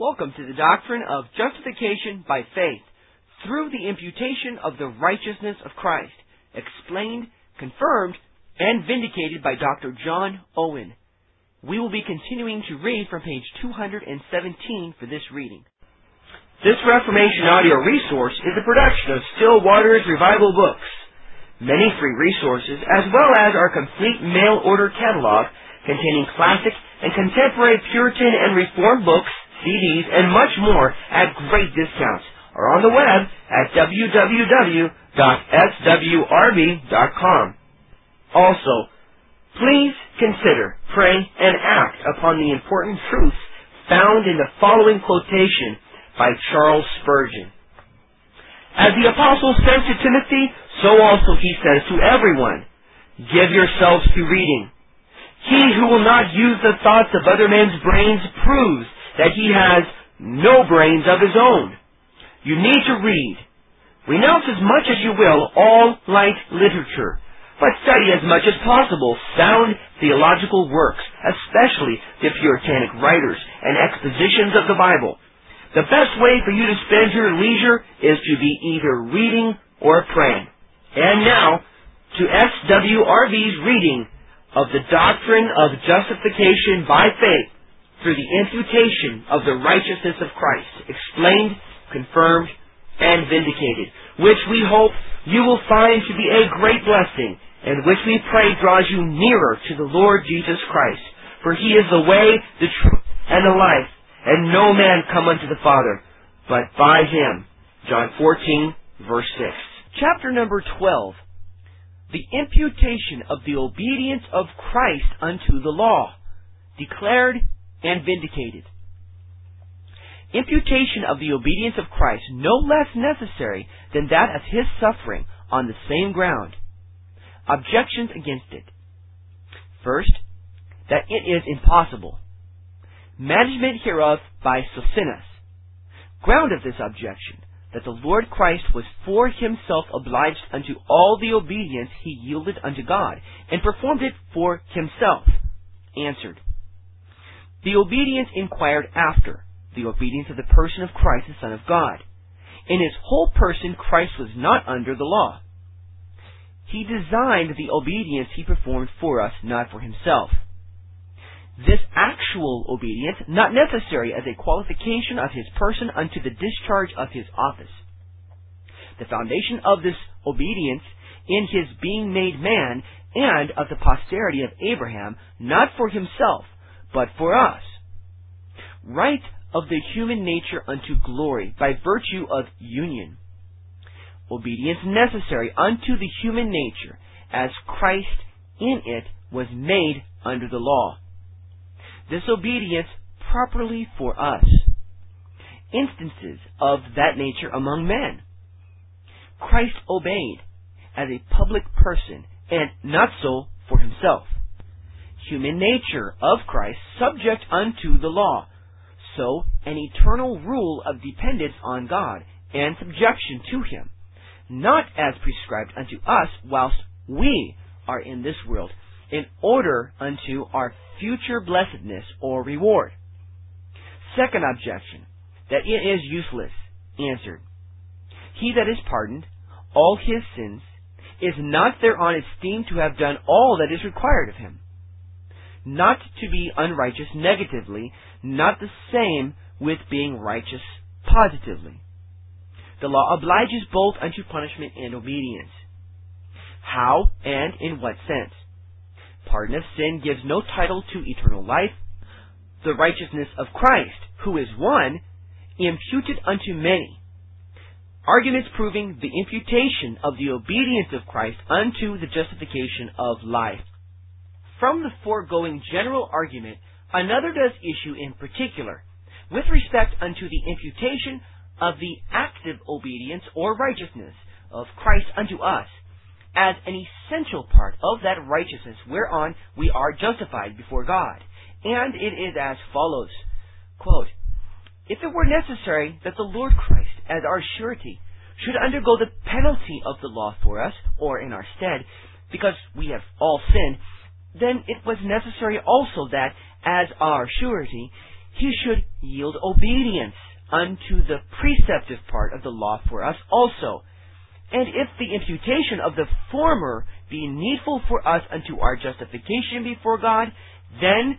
Welcome to the doctrine of justification by faith through the imputation of the righteousness of Christ, explained, confirmed, and vindicated by Dr. John Owen. We will be continuing to read from page 217 for this reading. This Reformation audio resource is a production of Still Waters Revival Books. Many free resources, as well as our complete mail order catalog containing classic and contemporary Puritan and Reformed books, CDs, and much more at great discounts are on the web at www.swrb.com. Also, please consider, pray, and act upon the important truths found in the following quotation by Charles Spurgeon. As the apostle says to Timothy, so also he says to everyone, give yourselves to reading. He who will not use the thoughts of other men's brains proves that he has no brains of his own. You need to read. Renounce as much as you will all light literature, but study as much as possible sound theological works, especially the Puritanic writers and expositions of the Bible. The best way for you to spend your leisure is to be either reading or praying. And now, to SWRB's reading of the doctrine of justification by faith through the imputation of the righteousness of Christ, explained, confirmed, and vindicated, which we hope you will find to be a great blessing, and which we pray draws you nearer to the Lord Jesus Christ. For he is the way, the truth, and the life, and no man come unto the Father, but by him. John 14, verse 6. Chapter number 12. The imputation of the obedience of Christ unto the law, declared and vindicated. Imputation of the obedience of Christ no less necessary than that of his suffering on the same ground. Objections against it. First, that it is impossible. Management hereof by Socinus. Ground of this objection, that the Lord Christ was for himself obliged unto all the obedience he yielded unto God, and performed it for himself. Answered. The obedience inquired after, the obedience of the person of Christ, the Son of God. In his whole person, Christ was not under the law. He designed the obedience he performed for us, not for himself. This actual obedience, not necessary as a qualification of his person unto the discharge of his office. The foundation of this obedience in his being made man and of the posterity of Abraham, not for himself, but for us. Right of the human nature unto glory by virtue of union. Obedience necessary unto the human nature as Christ in it was made under the law. This obedience properly for us. Instances of that nature among men. Christ obeyed as a public person and not so for himself human nature of Christ subject unto the law. So, an eternal rule of dependence on God and subjection to Him, not as prescribed unto us whilst we are in this world, in order unto our future blessedness or reward. Second objection, that it is useless, answered. He that is pardoned, all his sins, is not thereon esteemed to have done all that is required of him not to be unrighteous negatively, not the same with being righteous positively. The law obliges both unto punishment and obedience. How and in what sense? Pardon of sin gives no title to eternal life. The righteousness of Christ, who is one, imputed unto many. Arguments proving the imputation of the obedience of Christ unto the justification of life. From the foregoing general argument, another does issue in particular, with respect unto the imputation of the active obedience or righteousness of Christ unto us, as an essential part of that righteousness whereon we are justified before God. And it is as follows, quote, If it were necessary that the Lord Christ, as our surety, should undergo the penalty of the law for us, or in our stead, because we have all sinned, then it was necessary also that, as our surety, he should yield obedience unto the preceptive part of the law for us also. And if the imputation of the former be needful for us unto our justification before God, then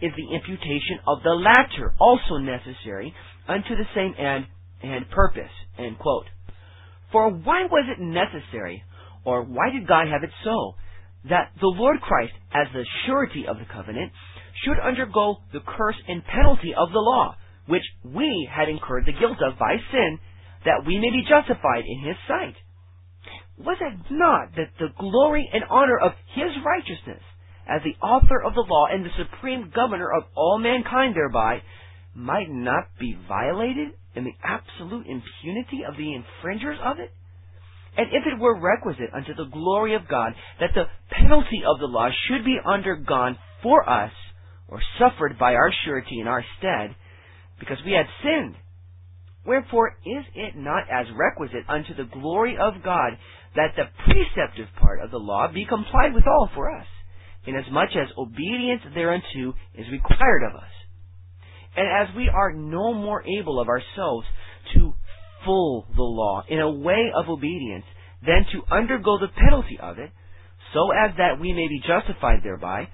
is the imputation of the latter also necessary unto the same end and purpose. End quote. For why was it necessary, or why did God have it so, that the Lord Christ, as the surety of the covenant, should undergo the curse and penalty of the law, which we had incurred the guilt of by sin, that we may be justified in his sight? Was it not that the glory and honor of his righteousness, as the author of the law and the supreme governor of all mankind thereby, might not be violated in the absolute impunity of the infringers of it? And if it were requisite unto the glory of God that the penalty of the law should be undergone for us, or suffered by our surety in our stead, because we had sinned, wherefore is it not as requisite unto the glory of God that the preceptive part of the law be complied withal for us, inasmuch as obedience thereunto is required of us? And as we are no more able of ourselves to full the law in a way of obedience than to undergo the penalty of it, so as that we may be justified thereby,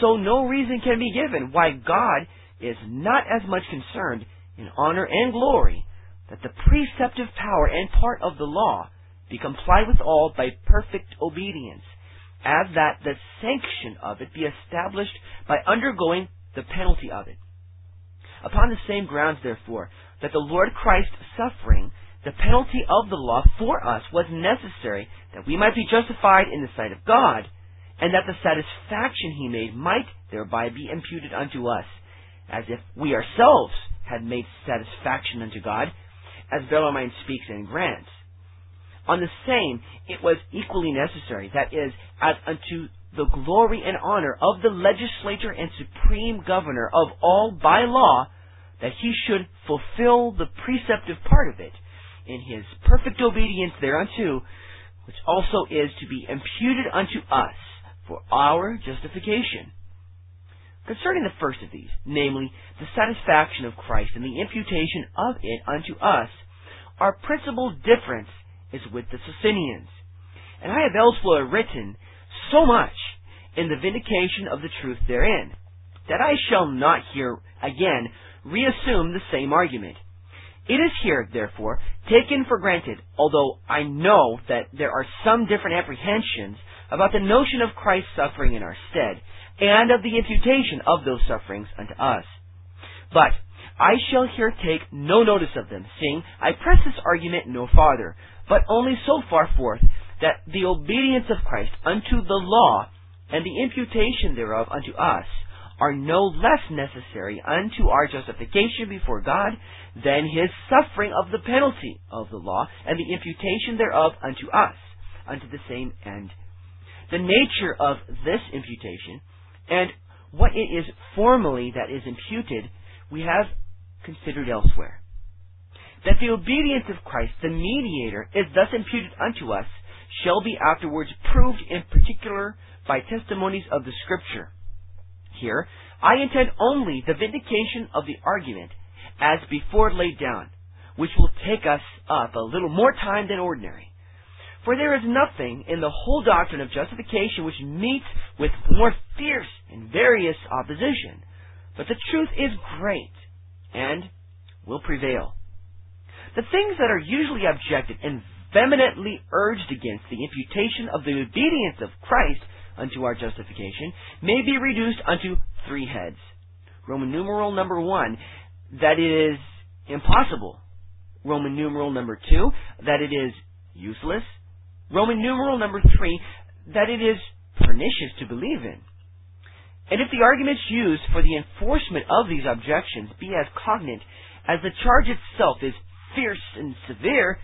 so no reason can be given why God is not as much concerned in honor and glory that the preceptive power and part of the law be complied with all by perfect obedience, as that the sanction of it be established by undergoing the penalty of it. Upon the same grounds, therefore, that the Lord Christ suffering the penalty of the law for us was necessary that we might be justified in the sight of God, and that the satisfaction he made might thereby be imputed unto us, as if we ourselves had made satisfaction unto God, as Bellarmine speaks and grants. On the same, it was equally necessary, that is, as unto the glory and honor of the legislator and supreme governor of all by law, that he should fulfill the preceptive part of it in his perfect obedience thereunto, which also is to be imputed unto us for our justification. Concerning the first of these, namely, the satisfaction of Christ and the imputation of it unto us, our principal difference is with the Socinians. And I have elsewhere written so much in the vindication of the truth therein, that I shall not here again reassume the same argument. It is here, therefore, taken for granted, although I know that there are some different apprehensions about the notion of Christ's suffering in our stead, and of the imputation of those sufferings unto us. But I shall here take no notice of them, seeing I press this argument no farther, but only so far forth that the obedience of Christ unto the law and the imputation thereof unto us are no less necessary unto our justification before God than his suffering of the penalty of the law and the imputation thereof unto us, unto the same end. The nature of this imputation and what it is formally that is imputed, we have considered elsewhere. That the obedience of Christ, the mediator, is thus imputed unto us, shall be afterwards proved in particular by testimonies of the Scripture. Here, I intend only the vindication of the argument as before laid down, which will take us up a little more time than ordinary. For there is nothing in the whole doctrine of justification which meets with more fierce and various opposition, but the truth is great and will prevail. The things that are usually objected and vehemently urged against the imputation of the obedience of Christ unto our justification may be reduced unto three heads. Roman numeral number one, that it is impossible. Roman numeral number two, that it is useless. Roman numeral number three, that it is pernicious to believe in. And if the arguments used for the enforcement of these objections be as cognate as the charge itself is fierce and severe,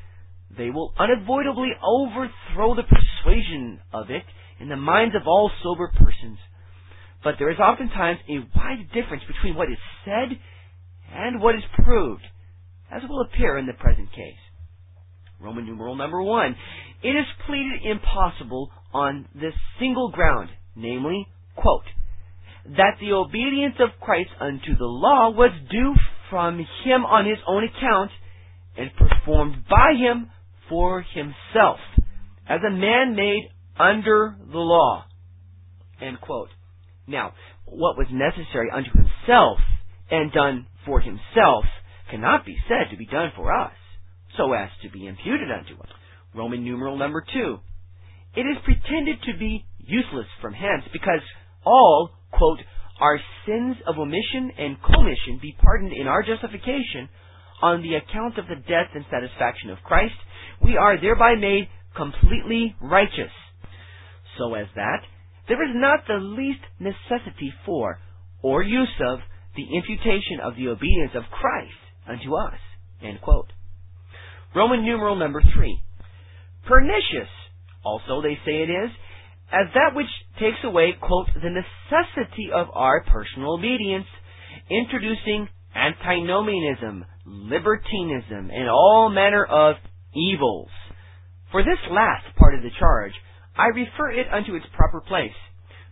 they will unavoidably overthrow the persuasion of it in the minds of all sober persons. But there is oftentimes a wide difference between what is said and what is proved, as will appear in the present case. Roman numeral number one. It is pleaded impossible on this single ground, namely, quote, that the obedience of Christ unto the law was due from him on his own account and performed by him for himself as a man made under the law. End quote. Now, what was necessary unto himself and done for himself cannot be said to be done for us, so as to be imputed unto us. Roman numeral number two. It is pretended to be useless from hence, because all, quote, our sins of omission and commission be pardoned in our justification on the account of the death and satisfaction of Christ, we are thereby made completely righteous, so as that there is not the least necessity for or use of the imputation of the obedience of Christ unto us. Roman numeral number three. Pernicious, also they say it is, as that which takes away, quote, the necessity of our personal obedience, introducing antinomianism, libertinism, and all manner of evils. For this last part of the charge, I refer it unto its proper place.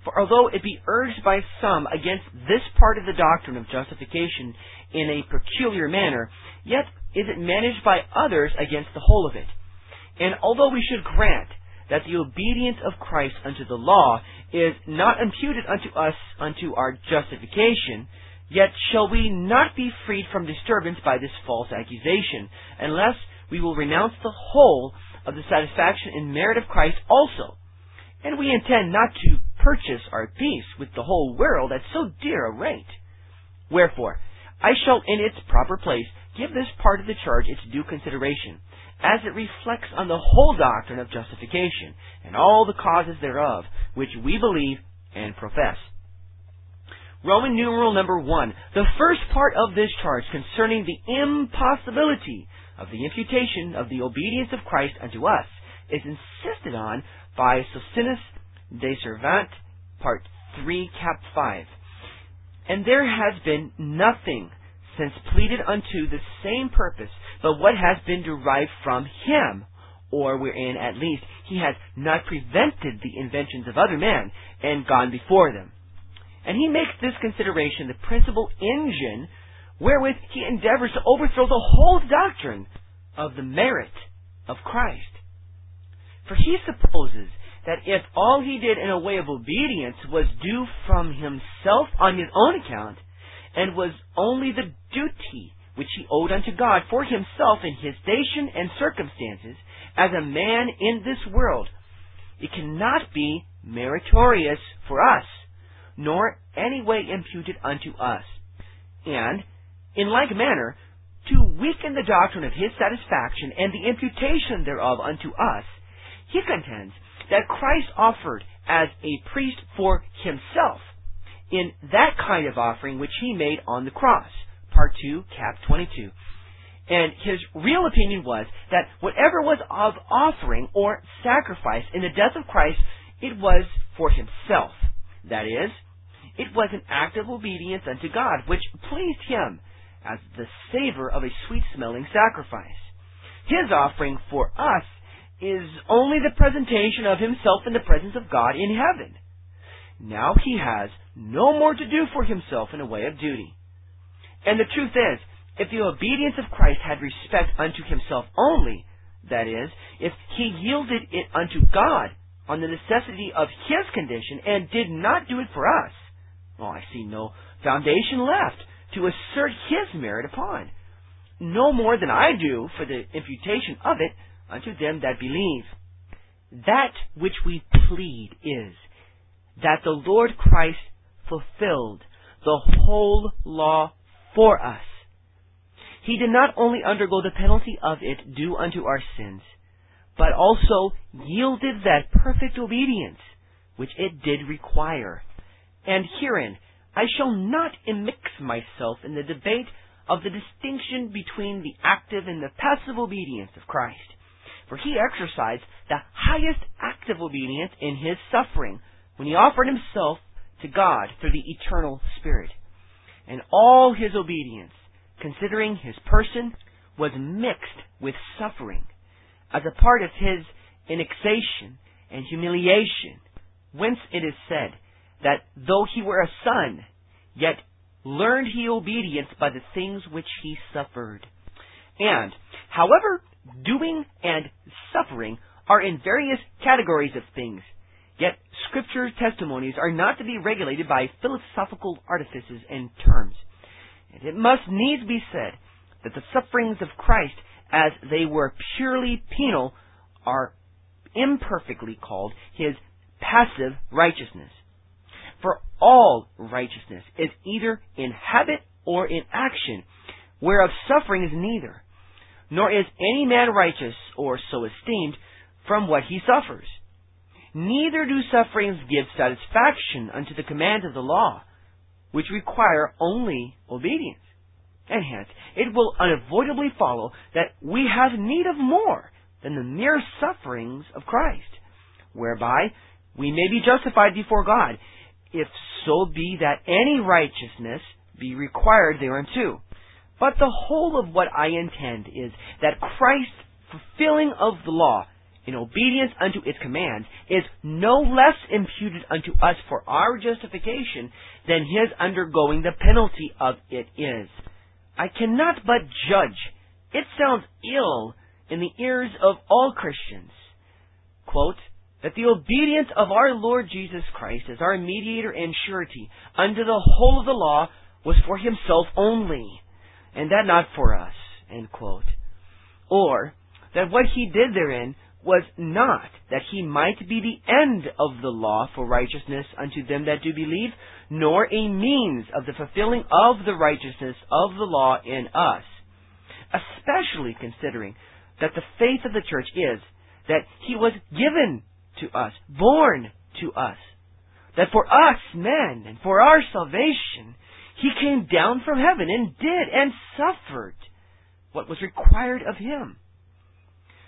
For although it be urged by some against this part of the doctrine of justification in a peculiar manner, yet is it managed by others against the whole of it. And although we should grant that the obedience of Christ unto the law is not imputed unto us unto our justification, yet shall we not be freed from disturbance by this false accusation, unless we will renounce the whole of the satisfaction and merit of Christ also. And we intend not to purchase our peace with the whole world at so dear a rate. Wherefore, I shall in its proper place give this part of the charge its due consideration, as it reflects on the whole doctrine of justification, and all the causes thereof, which we believe and profess. Roman numeral number one, the first part of this charge concerning the impossibility of the imputation of the obedience of Christ unto us, is insisted on by Socinus de Servant, part 3, cap 5. And there has been nothing since pleaded unto the same purpose, but what has been derived from him, or wherein at least he has not prevented the inventions of other men and gone before them. And he makes this consideration the principal engine wherewith he endeavors to overthrow the whole doctrine of the merit of Christ. For he supposes that if all he did in a way of obedience was due from himself on his own account, and was only the duty which he owed unto God for himself in his station and circumstances as a man in this world, it cannot be meritorious for us, nor any way imputed unto us. And, in like manner, to weaken the doctrine of his satisfaction and the imputation thereof unto us, he contends that Christ offered as a priest for himself in that kind of offering which he made on the cross. Part 2, cap 22. And his real opinion was that whatever was of offering or sacrifice in the death of Christ, it was for himself. That is, it was an act of obedience unto God, which pleased him as the savor of a sweet smelling sacrifice. His offering for us is only the presentation of himself in the presence of God in heaven. Now he has no more to do for himself in a way of duty. And the truth is, if the obedience of Christ had respect unto himself only, that is, if he yielded it unto God on the necessity of his condition and did not do it for us, well, I see no foundation left to assert his merit upon. No more than I do for the imputation of it unto them that believe. That which we plead is that the Lord Christ fulfilled the whole law for us. He did not only undergo the penalty of it due unto our sins, but also yielded that perfect obedience which it did require. And herein I shall not immix myself in the debate of the distinction between the active and the passive obedience of Christ. For he exercised the highest active obedience in his suffering when he offered himself to God through the eternal Spirit. And all his obedience, considering his person, was mixed with suffering as a part of his exinanition and humiliation, whence it is said that though he were a son, yet learned he obedience by the things which he suffered. And, however, doing and suffering are in various categories of things, yet Scripture testimonies are not to be regulated by philosophical artifices and terms. And it must needs be said that the sufferings of Christ, as they were purely penal, are imperfectly called his passive righteousness. For all righteousness is either in habit or in action, whereof suffering is neither. Nor is any man righteous, or so esteemed, from what he suffers. Neither do sufferings give satisfaction unto the command of the law, which require only obedience. And hence, it will unavoidably follow that we have need of more than the mere sufferings of Christ, whereby we may be justified before God, if so be that any righteousness be required thereunto. But the whole of what I intend is that Christ's fulfilling of the law in obedience unto its commands is no less imputed unto us for our justification than his undergoing the penalty of it is. I cannot but judge. It sounds ill in the ears of all Christians. Quote, that the obedience of our Lord Jesus Christ as our mediator and surety under the whole of the law was for himself only, and that not for us. Or that what he did therein was not that he might be the end of the law for righteousness unto them that do believe, nor a means of the fulfilling of the righteousness of the law in us, especially considering that the faith of the church is that he was given to us, born to us, that for us men and for our salvation, he came down from heaven and did and suffered what was required of him.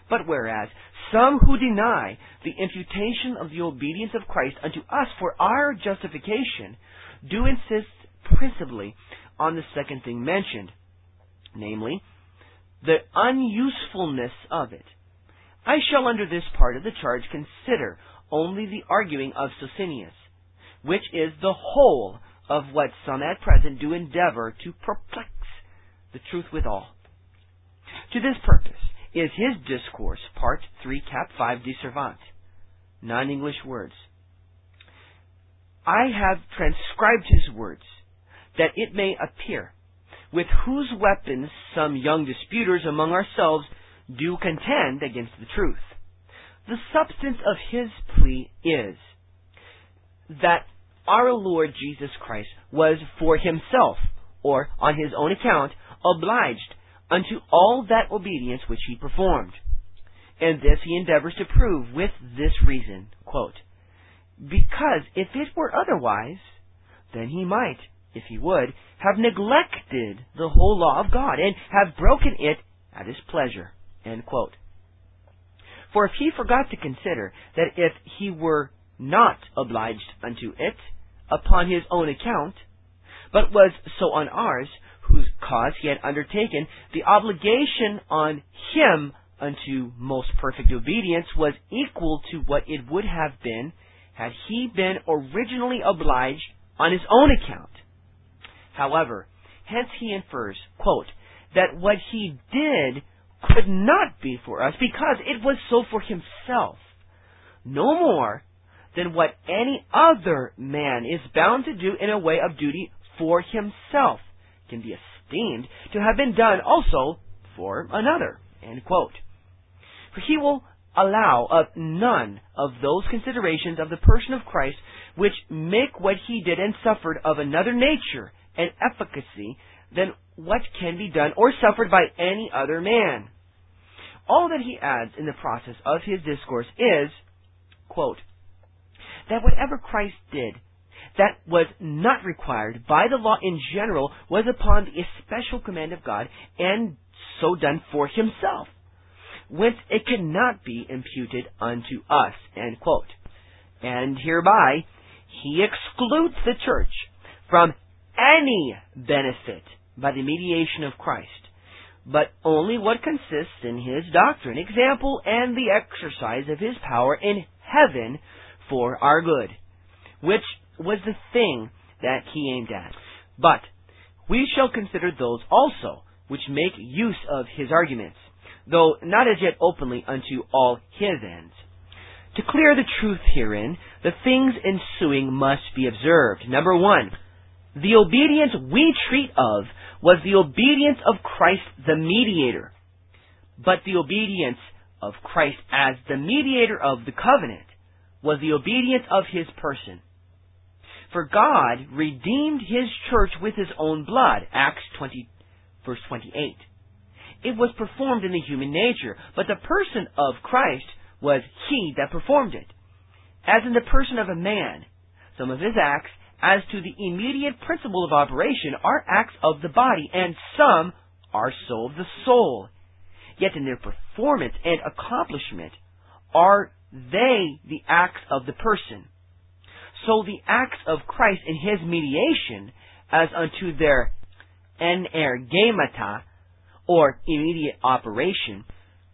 But whereas some who deny the imputation of the obedience of Christ unto us for our justification do insist principally on the second thing mentioned, namely, the unusefulness of it. I shall under this part of the charge consider only the arguing of Socinus, which is the whole of what some at present do endeavor to perplex the truth withal. To this purpose is his discourse, part 3, cap 5, de servant. Non-English words. I have transcribed his words, that it may appear, with whose weapons some young disputers among ourselves do contend against the truth. The substance of his plea is that our Lord Jesus Christ was for himself, or on his own account, obliged unto all that obedience which he performed. And this he endeavors to prove with this reason, quote, Because if it were otherwise, then he might, if he would, have neglected the whole law of God, and have broken it at his pleasure. For if he forgot to consider that if he were not obliged unto it upon his own account, but was so on ours, whose cause he had undertaken, the obligation on him unto most perfect obedience was equal to what it would have been had he been originally obliged on his own account. However, hence he infers, quote, that what he did could not be for us because it was so for himself. No more than what any other man is bound to do in a way of duty for himself can be esteemed to have been done also for another. For he will allow of none of those considerations of the person of Christ which make what he did and suffered of another nature and efficacy than what can be done or suffered by any other man. All that he adds in the process of his discourse is, quote, that whatever Christ did that was not required by the law in general was upon the especial command of God and so done for himself, whence it cannot be imputed unto us, end quote. And hereby he excludes the church from any benefit by the mediation of Christ, but only what consists in his doctrine, example, and the exercise of his power in heaven for our good, which was the thing that he aimed at. But we shall consider those also which make use of his arguments, though not as yet openly unto all his ends. To clear the truth herein, the things ensuing must be observed. Number one, the obedience we treat of was the obedience of Christ the mediator. But the obedience of Christ as the mediator of the covenant was the obedience of his person. For God redeemed his church with his own blood. Acts 20, verse 28. It was performed in the human nature, but the person of Christ was he that performed it. As in the person of a man, some of his acts, as to the immediate principle of operation, are acts of the body, and some are so of the soul. Yet in their performance and accomplishment are they the acts of the person. So the acts of Christ in his mediation, as unto their energemata, or immediate operation,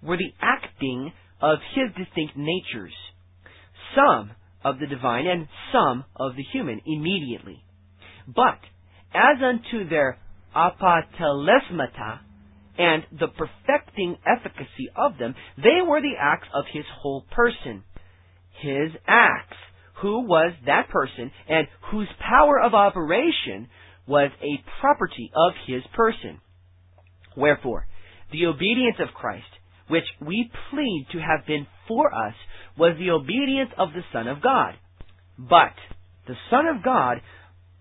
were the acting of his distinct natures, some of the divine and some of the human immediately. But as unto their apotelesmata and the perfecting efficacy of them, they were the acts of his whole person. His acts, who was that person and whose power of operation was a property of his person. Wherefore, the obedience of Christ, which we plead to have been for us, was the obedience of the Son of God. But the Son of God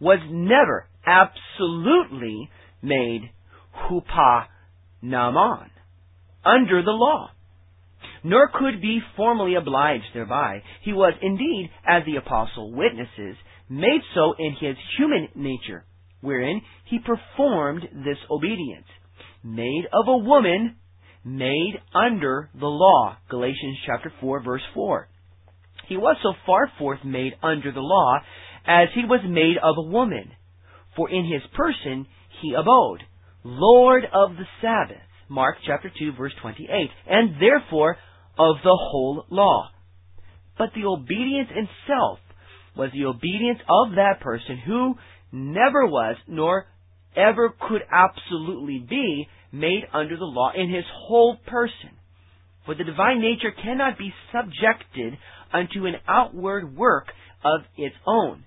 was never absolutely made hupo nomon, under the law, nor could be formally obliged thereby. He was indeed, as the apostle witnesses, made so in his human nature, wherein he performed this obedience, made of a woman, made under the law. Galatians chapter 4 verse 4. He was so far forth made under the law as he was made of a woman. For in his person he abode, Lord of the Sabbath. Mark chapter 2 verse 28. And therefore of the whole law. But the obedience itself was the obedience of that person who never was nor ever could absolutely be made under the law in his whole person. For the divine nature cannot be subjected unto an outward work of its own,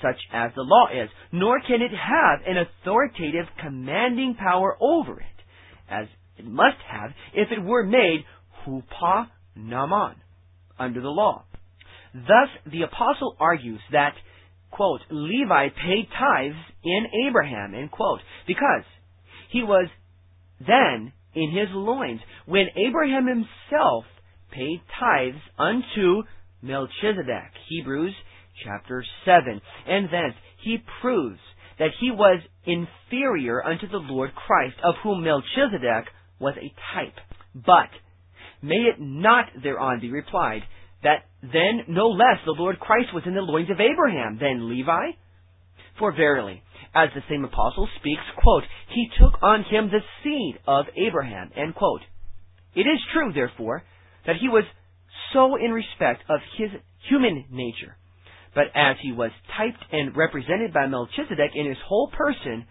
such as the law is, nor can it have an authoritative commanding power over it, as it must have if it were made hupo nomon, under the law. Thus, the apostle argues that quote, Levi paid tithes in Abraham, end quote, because he was then in his loins when Abraham himself paid tithes unto Melchizedek, Hebrews chapter 7. And thence he proves that he was inferior unto the Lord Christ, of whom Melchizedek was a type. But may it not thereon be replied that then no less the Lord Christ was in the loins of Abraham than Levi? For verily, as the same apostle speaks, quote, he took on him the seed of Abraham, end quote. It is true, therefore, that he was so in respect of his human nature. But as he was typed and represented by Melchizedek in his whole person,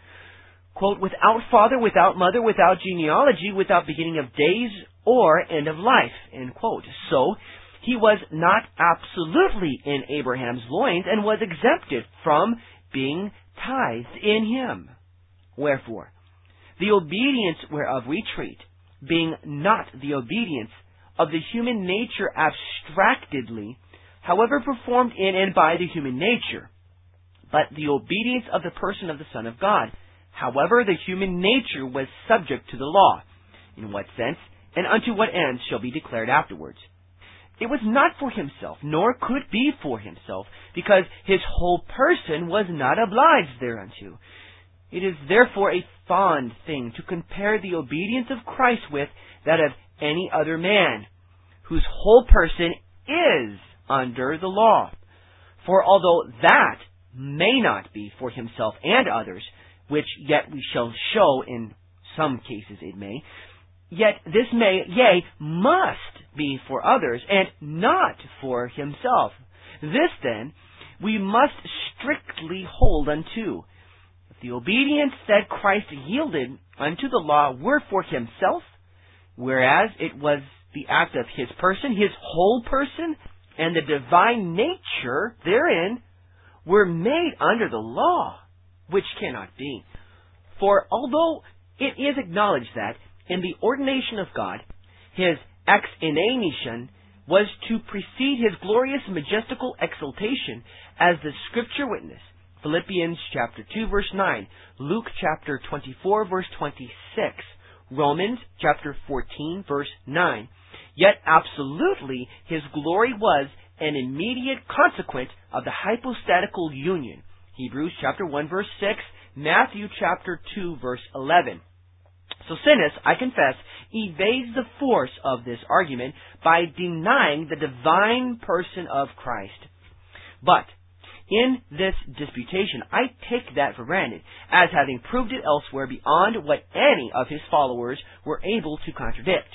quote, without father, without mother, without genealogy, without beginning of days or end of life, end quote. So, he was not absolutely in Abraham's loins and was exempted from being tithed in him. Wherefore, the obedience whereof we treat, being not the obedience of the human nature abstractedly, however performed in and by the human nature, but the obedience of the person of the Son of God, however the human nature was subject to the law, in what sense and unto what ends shall be declared afterwards. It was not for himself, nor could be for himself, because his whole person was not obliged thereunto. It is therefore a fond thing to compare the obedience of Christ with that of any other man, whose whole person is under the law. For although that may not be for himself and others, which yet we shall show in some cases it may, yet this may, yea, must be for others, and not for himself. This then we must strictly hold unto. the obedience that Christ yielded unto the law were for himself, whereas it was the act of his person, his whole person, and the divine nature therein were made under the law, which cannot be. For although it is acknowledged that in the ordination of God, his ex inanition was to precede his glorious majestical exaltation as the scripture witness. Philippians chapter 2 verse 9, Luke chapter 24 verse 26, Romans chapter 14 verse 9. Yet absolutely his glory was an immediate consequence of the hypostatical union. Hebrews chapter 1 verse 6, Matthew chapter 2 verse 11. Socinus, I confess, evades the force of this argument by denying the divine person of Christ. But in this disputation, I take that for granted, as having proved it elsewhere beyond what any of his followers were able to contradict.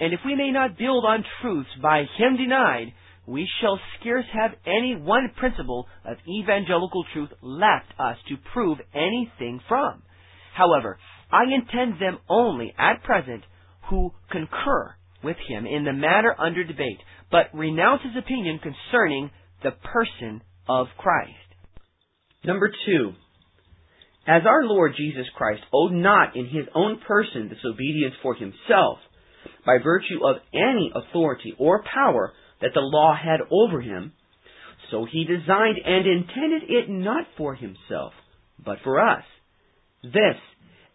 And if we may not build on truths by him denied, we shall scarce have any one principle of evangelical truth left us to prove anything from. However, I intend them only at present who concur with him in the matter under debate, but renounce his opinion concerning the person of Christ. Number two, as our Lord Jesus Christ owed not in his own person this obedience for himself, by virtue of any authority or power that the law had over him, so he designed and intended it not for himself, but for us. This,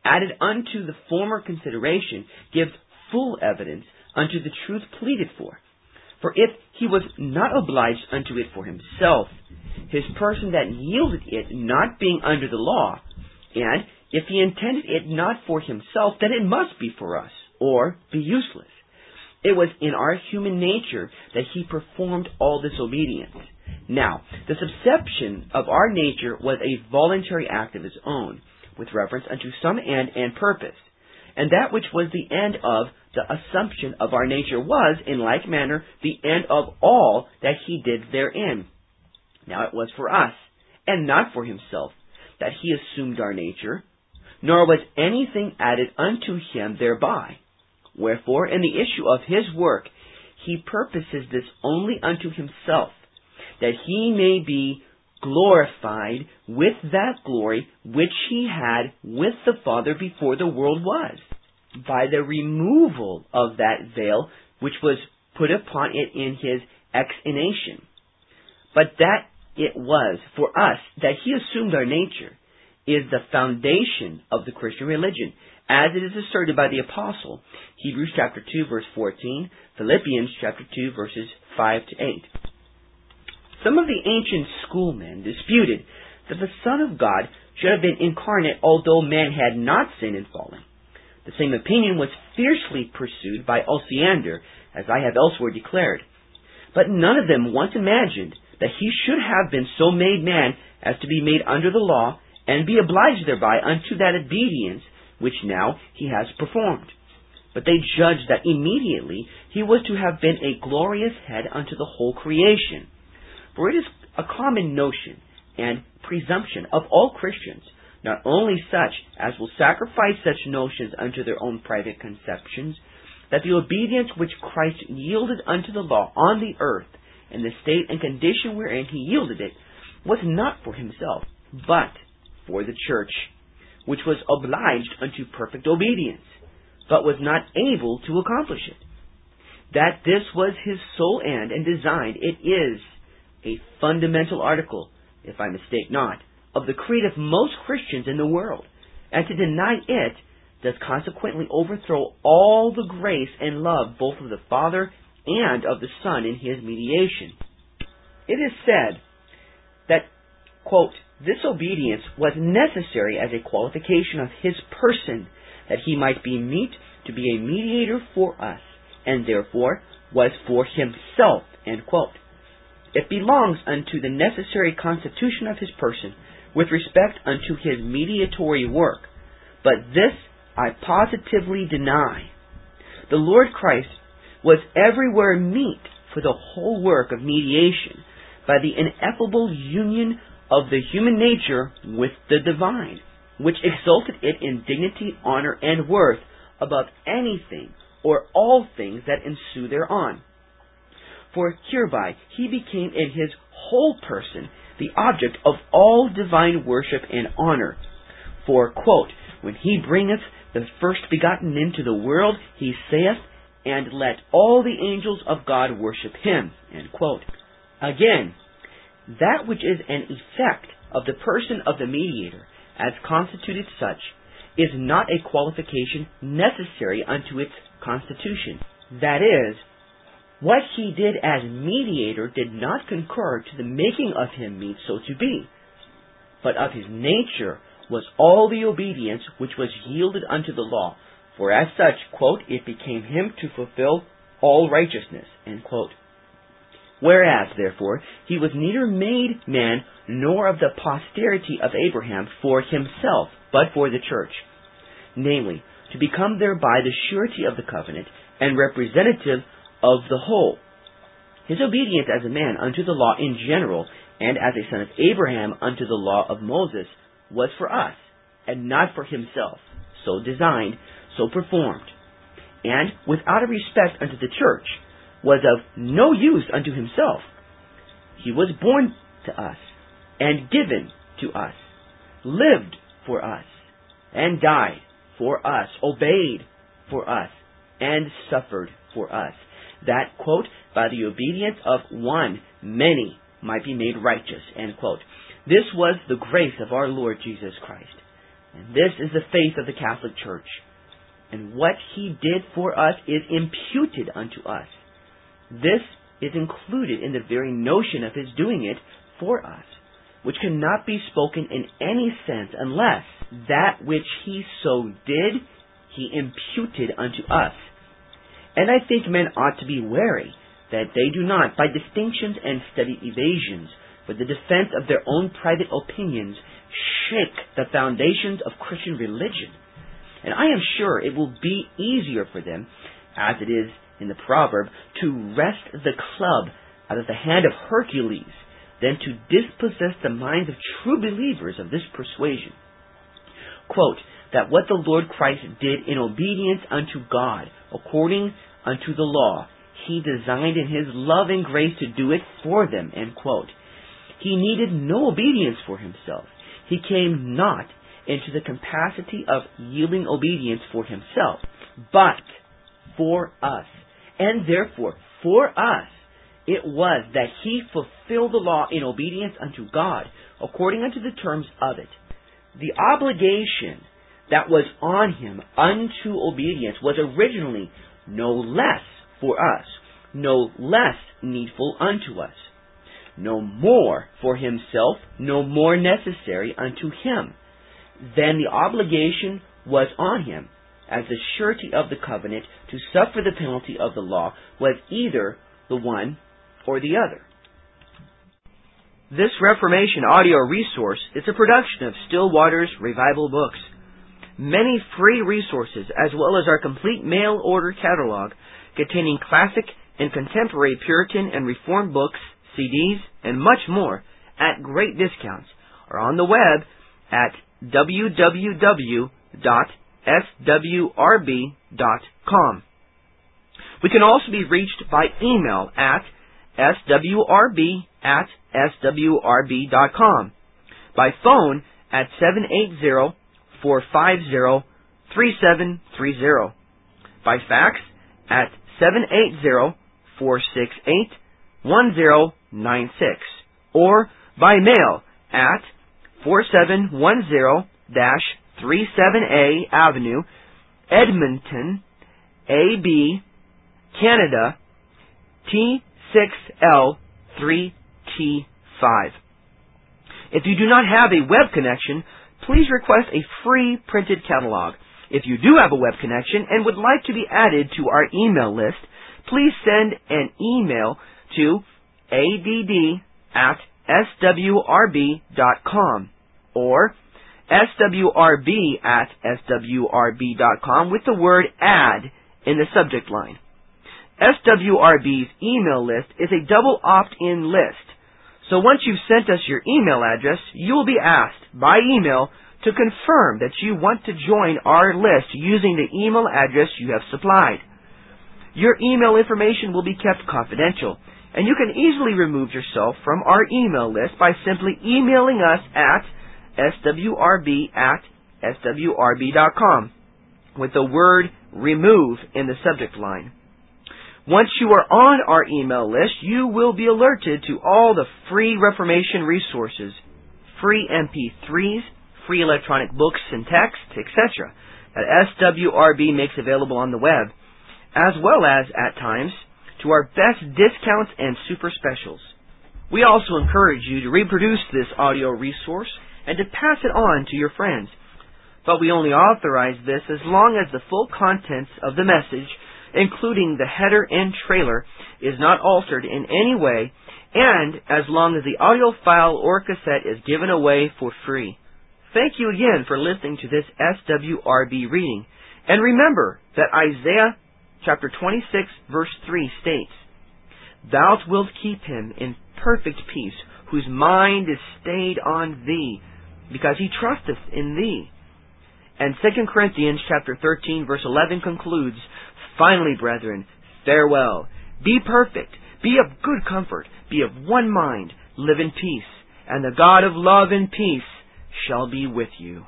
added unto the former consideration, gives full evidence unto the truth pleaded for. For if he was not obliged unto it for himself, his person that yielded it not being under the law, and if he intended it not for himself, then it must be for us, or be useless. It was in our human nature that he performed all this obedience. Now, the susception of our nature was a voluntary act of his own, with reference unto some end and purpose. And that which was the end of the assumption of our nature was, in like manner, the end of all that he did therein. Now it was for us, and not for himself, that he assumed our nature, nor was anything added unto him thereby. Wherefore, in the issue of his work, he purposes this only unto himself, that he may be glorified with that glory which he had with the Father before the world was, by the removal of that veil which was put upon it in his ex inanition. But that it was for us that he assumed our nature is the foundation of the Christian religion, as it is asserted by the apostle, Hebrews chapter 2 verse 14, Philippians chapter 2 verses 5 to 8. Some of the ancient schoolmen disputed that the Son of God should have been incarnate although man had not sinned and fallen. The same opinion was fiercely pursued by Osiander, as I have elsewhere declared. But none of them once imagined that he should have been so made man as to be made under the law and be obliged thereby unto that obedience which now he has performed. But they judged that immediately he was to have been a glorious head unto the whole creation. For it is a common notion and presumption of all Christians, not only such as will sacrifice such notions unto their own private conceptions, that the obedience which Christ yielded unto the law on the earth, in the state and condition wherein he yielded it, was not for himself, but for the church, which was obliged unto perfect obedience, but was not able to accomplish it. That this was his sole end and design, it is a fundamental article, if I mistake not, of the creed of most Christians in the world, and to deny it does consequently overthrow all the grace and love both of the Father and of the Son in his mediation. It is said that, quote, this obedience was necessary as a qualification of his person, that he might be meet to be a mediator for us, and therefore was for himself, end quote. It belongs unto the necessary constitution of his person with respect unto his mediatory work. But this I positively deny. The Lord Christ was everywhere meet for the whole work of mediation by the ineffable union of the human nature with the divine, which exalted it in dignity, honor, and worth above anything or all things that ensue thereon. For hereby he became in his whole person the object of all divine worship and honor. For, quote, when he bringeth the first begotten into the world, he saith, and let all the angels of God worship him. Again, that which is an effect of the person of the mediator, as constituted such, is not a qualification necessary unto its constitution. That is, what he did as mediator did not concur to the making of him meet so to be, but of his nature was all the obedience which was yielded unto the law, for as such, quote, it became him to fulfill all righteousness, Whereas, therefore, he was neither made man nor of the posterity of Abraham for himself, but for the church, namely, to become thereby the surety of the covenant and representative of the whole. His obedience as a man unto the law in general, and as a son of Abraham unto the law of Moses, was for us, and not for himself, so designed, so performed, and without a respect unto the church, was of no use unto himself. He was born to us, and given to us, lived for us, and died for us, obeyed for us, and suffered for us, that, quote, by the obedience of one, many might be made righteous, end quote. This was the grace of our Lord Jesus Christ. And this is the faith of the Catholic Church. And what he did for us is imputed unto us. This is included in the very notion of his doing it for us, which cannot be spoken in any sense unless that which he so did, he imputed unto us. And I think men ought to be wary that they do not, by distinctions and steady evasions, for the defense of their own private opinions, shake the foundations of Christian religion. And I am sure it will be easier for them, as it is in the proverb, to wrest the club out of the hand of Hercules than to dispossess the minds of true believers of this persuasion. Quote, that what the Lord Christ did in obedience unto God, according unto the law, he designed in his love and grace to do it for them, end quote. He needed no obedience for himself. He came not into the capacity of yielding obedience for himself, but for us. And therefore, for us, it was that he fulfilled the law in obedience unto God, according unto the terms of it. The obligation that was on him unto obedience was originally no less for us, no less needful unto us no more for himself, no more necessary unto him. Then the obligation was on him, as the surety of the covenant, to suffer the penalty of the law, was either the one or the other. This Reformation audio resource is a production of Still Waters Revival Books. Many free resources, as well as our complete mail order catalog containing classic and contemporary Puritan and Reformed books, CDs, and much more at great discounts are on the web at www.swrb.com. We can also be reached by email at swrb at swrb.com, by phone at 780-450-3730, by fax at 780-468 96 or by mail at 4710-37A Avenue, Edmonton, AB, Canada, T6L3T5. If you do not have a web connection, please request a free printed catalog. If you do have a web connection and would like to be added to our email list, please send an email to add at swrb.com or swrb at swrb.com with the word add in the subject line. SWRB's email list is a double opt-in list. So once you've sent us your email address, you will be asked by email to confirm that you want to join our list using the email address you have supplied. Your email information will be kept confidential, and you can easily remove yourself from our email list by simply emailing us at swrb at swrb.com with the word remove in the subject line. Once you are on our email list, you will be alerted to all the free Reformation resources, free MP3s, free electronic books and texts, etc. that SWRB makes available on the web, as well as, at times, to our best discounts and super specials. We also encourage you to reproduce this audio resource and to pass it on to your friends. But we only authorize this as long as the full contents of the message, including the header and trailer, is not altered in any way, and as long as the audio file or cassette is given away for free. Thank you again for listening to this SWRB reading. And remember that Isaiah chapter 26 verse 3 states, Thou wilt keep him in perfect peace, whose mind is stayed on thee, because he trusteth in thee. And 2 Corinthians chapter 13 verse 11 concludes, Finally, brethren, farewell. Be perfect. Be of good comfort. Be of one mind. Live in peace. And the God of love and peace shall be with you.